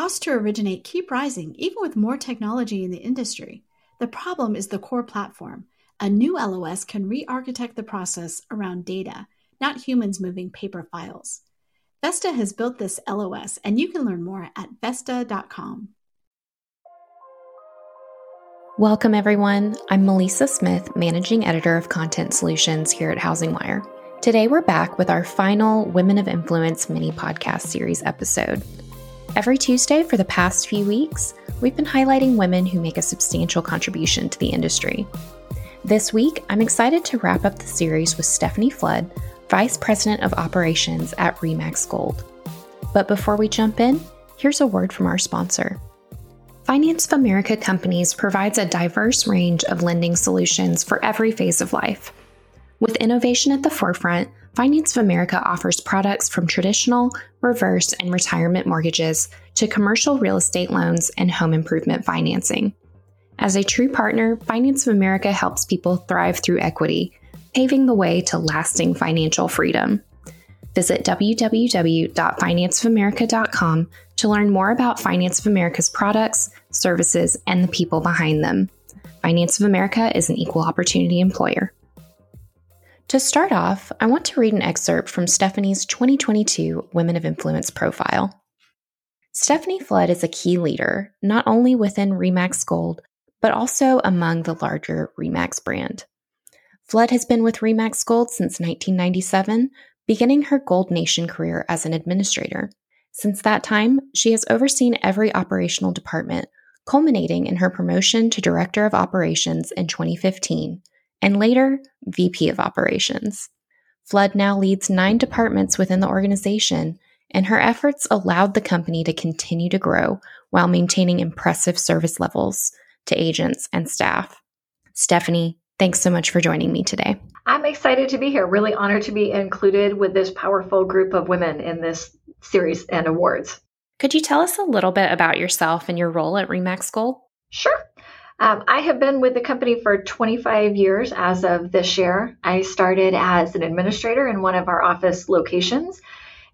Costs to originate keep rising even with more technology in the industry. The problem is the core platform. A new LOS can re architect the process around data, not humans moving paper files. Vesta has built this LOS, and you can learn more at Vesta.com. Welcome, everyone. I'm Maleesa Smith, Managing Editor of Content Solutions here at HousingWire. Today, we're back with our final Women of Influence mini podcast series episode. Every Tuesday for the past few weeks, we've been highlighting women who make a substantial contribution to the industry. This week, I'm excited to wrap up the series with Stephenie Flood, Vice President of Operations at RE/MAX Gold. But before we jump in, here's a word from our sponsor. Finance of America Companies provides a diverse range of lending solutions for every phase of life. With innovation at the forefront, Finance of America offers products from traditional, reverse, and retirement mortgages to commercial real estate loans and home improvement financing. As a true partner, Finance of America helps people thrive through equity, paving the way to lasting financial freedom. Visit www.financeofamerica.com to learn more about Finance of America's products, services, and the people behind them. Finance of America is an equal opportunity employer. To start off, I want to read an excerpt from Stephenie's 2022 Women of Influence profile. Stephenie Flood is a key leader, not only within RE/MAX Gold, but also among the larger RE/MAX brand. Flood has been with RE/MAX Gold since 1997, beginning her Gold Nation career as an administrator. Since that time, she has overseen every operational department, culminating in her promotion to Director of Operations in 2015 and later VP of Operations. Flood now leads nine departments within the organization, and her efforts allowed the company to continue to grow while maintaining impressive service levels to agents and staff. Stephenie, thanks so much for joining me today. I'm excited to be here. Really honored to be included with this powerful group of women in this series and awards. Could you tell us a little bit about yourself and your role at RE/MAX Gold? Sure. Um, I have been with the company for 25 years as of this year. I started as an administrator in one of our office locations.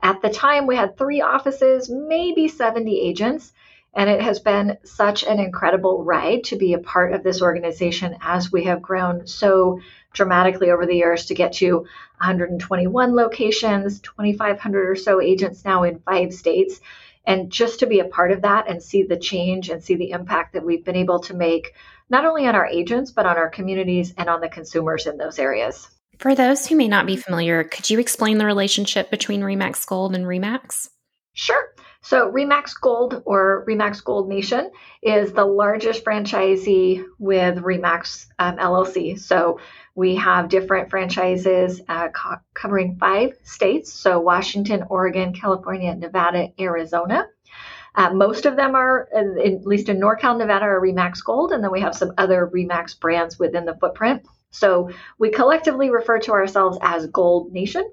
At the time, we had three offices, maybe 70 agents, and it has been such an incredible ride to be a part of this organization as we have grown so dramatically over the years to get to 121 locations, 2,500 or so agents now in five states. And just to be a part of that and see the change and see the impact that we've been able to make, not only on our agents, but on our communities and on the consumers in those areas. For those who may not be familiar, could you explain the relationship between RE/MAX Gold and RE/MAX? Sure. So, RE/MAX Gold or RE/MAX Gold Nation is the largest franchisee with RE/MAX um, LLC. So, we have different franchises uh, co- covering five states. So, Washington, Oregon, California, Nevada, Arizona. Uh, most of them are, at least in NorCal, Nevada, are RE/MAX Gold, and then we have some other RE/MAX brands within the footprint. So we collectively refer to ourselves as Gold Nation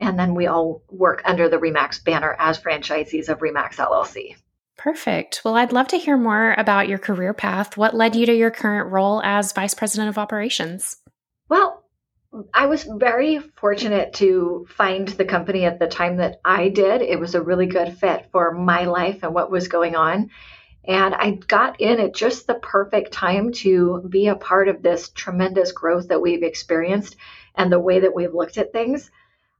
and then we all work under the RE/MAX banner as franchisees of RE/MAX LLC. Perfect. Well, I'd love to hear more about your career path. What led you to your current role as Vice President of Operations? Well, I was very fortunate to find the company at the time that I did. It was a really good fit for my life and what was going on. And I got in at just the perfect time to be a part of this tremendous growth that we've experienced and the way that we've looked at things.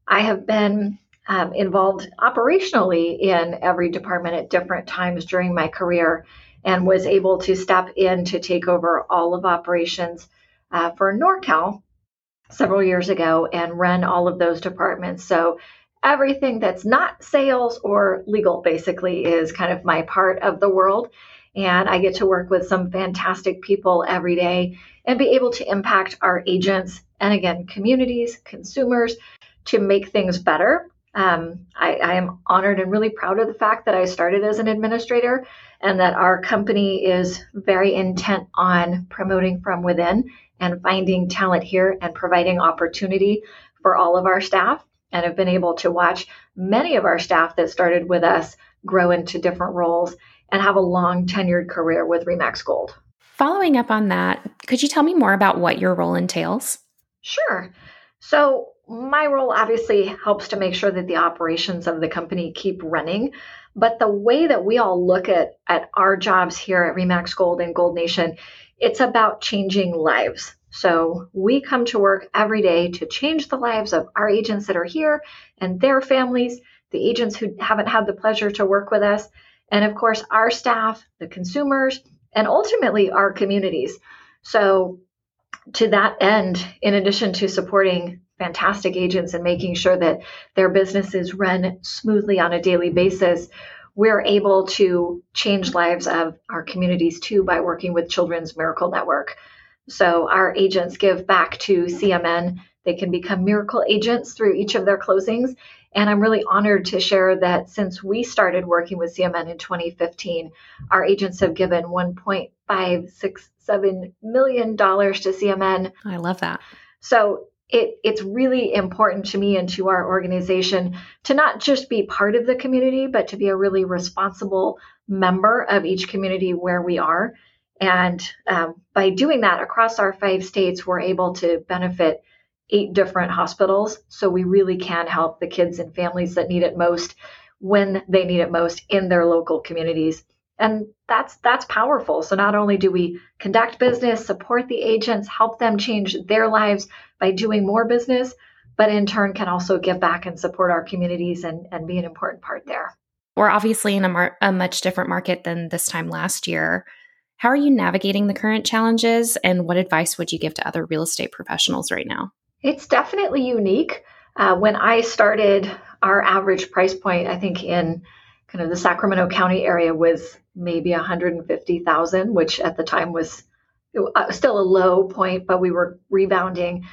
I have been um, involved operationally in every department at different times during my career and was able to step in to take over all of operations uh, for NorCal several years ago and run all of those departments. So everything that's not sales or legal basically is kind of my part of the world. And I get to work with some fantastic people every day and be able to impact our agents and again, communities, consumers, to make things better. Um, I, I, am honored and really proud of the fact that I started as an administrator and that our company is very intent on promoting from within and finding talent here and providing opportunity for all of our staff. And have been able to watch many of our staff that started with us grow into different roles and have a long tenured career with RE/MAX Gold. Following up on that, could you tell me more about what your role entails? Sure. So, my role obviously helps to make sure that the operations of the company keep running. But the way that we all look at, at our jobs here at RE/MAX Gold and Gold Nation, it's about changing lives. So we come to work every day to change the lives of our agents that are here and their families, the agents who haven't had the pleasure to work with us, and of course, our staff, the consumers, and ultimately our communities. So, to that end, in addition to supporting fantastic agents and making sure that their businesses run smoothly on a daily basis, we're able to change lives of our communities too by working with Children's Miracle Network. So our agents give back to CMN. They can become miracle agents through each of their closings. And I'm really honored to share that since we started working with CMN in 2015, our agents have given $1.567 million to CMN. I love that. So it, it's really important to me and to our organization to not just be part of the community, but to be a really responsible member of each community where we are. And um, by doing that across our five states, we're able to benefit eight different hospitals. So we really can help the kids and families that need it most when they need it most in their local communities. And that's that's powerful. So not only do we conduct business, support the agents, help them change their lives by doing more business, but in turn can also give back and support our communities and, and be an important part there. We're obviously in a, mar- a much different market than this time last year. How are you navigating the current challenges, and what advice would you give to other real estate professionals right now? It's definitely unique. Uh, when I started, our average price point, I think, in kind of the Sacramento County area was maybe 150,000, which at the time was uh, still a low point, but we were rebounding.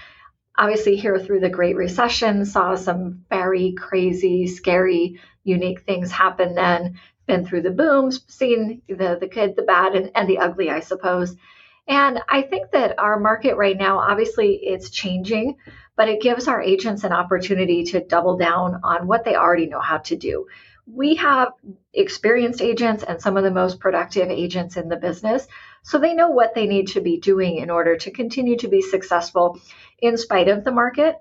Obviously, here through the Great Recession, saw some very crazy, scary, unique things happen then been through the booms, seen the the good, the bad, and, and the ugly, I suppose. And I think that our market right now, obviously, it's changing, but it gives our agents an opportunity to double down on what they already know how to do. We have experienced agents and some of the most productive agents in the business, so they know what they need to be doing in order to continue to be successful in spite of the market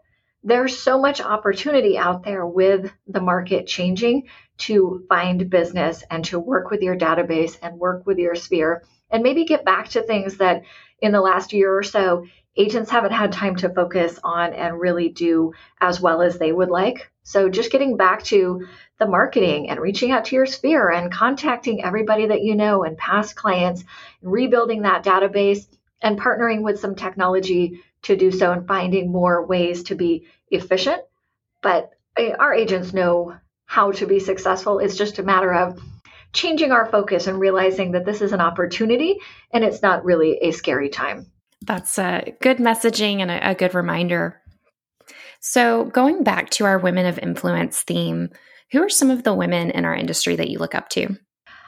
there's so much opportunity out there with the market changing to find business and to work with your database and work with your sphere and maybe get back to things that in the last year or so agents haven't had time to focus on and really do as well as they would like. So just getting back to the marketing and reaching out to your sphere and contacting everybody that you know and past clients, rebuilding that database and partnering with some technology to do so and finding more ways to be efficient. But eh, our agents know how to be successful. It's just a matter of changing our focus and realizing that this is an opportunity and it's not really a scary time. That's a good messaging and a, a good reminder. So, going back to our women of influence theme, who are some of the women in our industry that you look up to?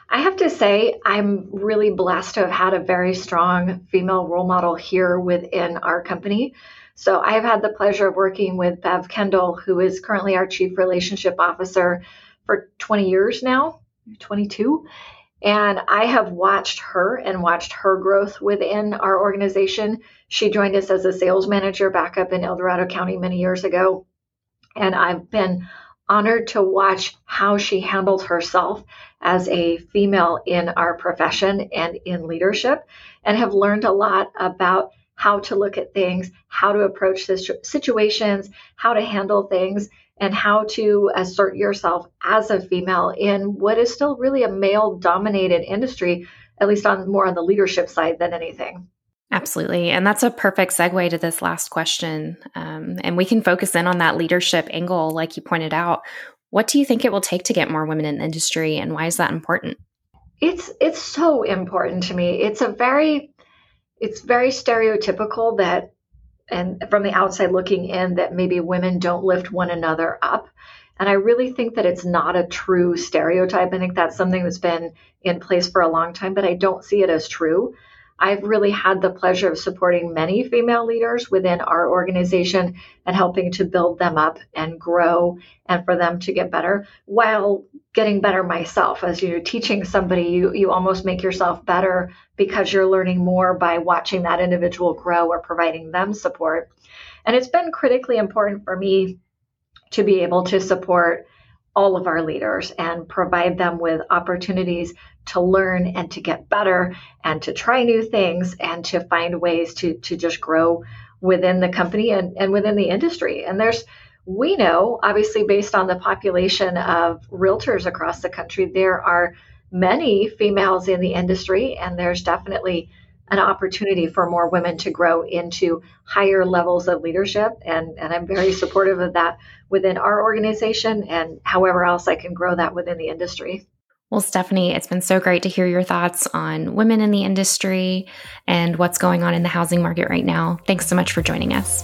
I have to say, I'm really blessed to have had a very strong female role model here within our company. So I have had the pleasure of working with Bev Kendall, who is currently our Chief Relationship Officer for 20 years now, 22. And I have watched her and watched her growth within our organization. She joined us as a sales manager back up in El Dorado County many years ago. And I've been honored to watch how she handled herself as a female in our profession and in leadership, and have learned a lot about how to look at things, how to approach situations, how to handle things, and how to assert yourself as a female in what is still really a male dominated industry, at least on more on the leadership side than anything. Absolutely. And that's a perfect segue to this last question. Um, and we can focus in on that leadership angle, like you pointed out. What do you think it will take to get more women in the industry, and why is that important? It's it's so important to me. It's a very it's very stereotypical that and from the outside looking in that maybe women don't lift one another up. And I really think that it's not a true stereotype. I think that's something that's been in place for a long time, but I don't see it as true. I've really had the pleasure of supporting many female leaders within our organization and helping to build them up and grow and for them to get better while getting better myself. As you're teaching somebody, you, you almost make yourself better because you're learning more by watching that individual grow or providing them support. And it's been critically important for me to be able to support all of our leaders and provide them with opportunities to learn and to get better and to try new things and to find ways to, to just grow within the company and, and within the industry. And there's, we know, obviously, based on the population of realtors across the country, there are many females in the industry, and there's definitely an opportunity for more women to grow into higher levels of leadership. And, and I'm very supportive of that within our organization and however else I can grow that within the industry. Well, Stephenie, it's been so great to hear your thoughts on women in the industry and what's going on in the housing market right now. Thanks so much for joining us.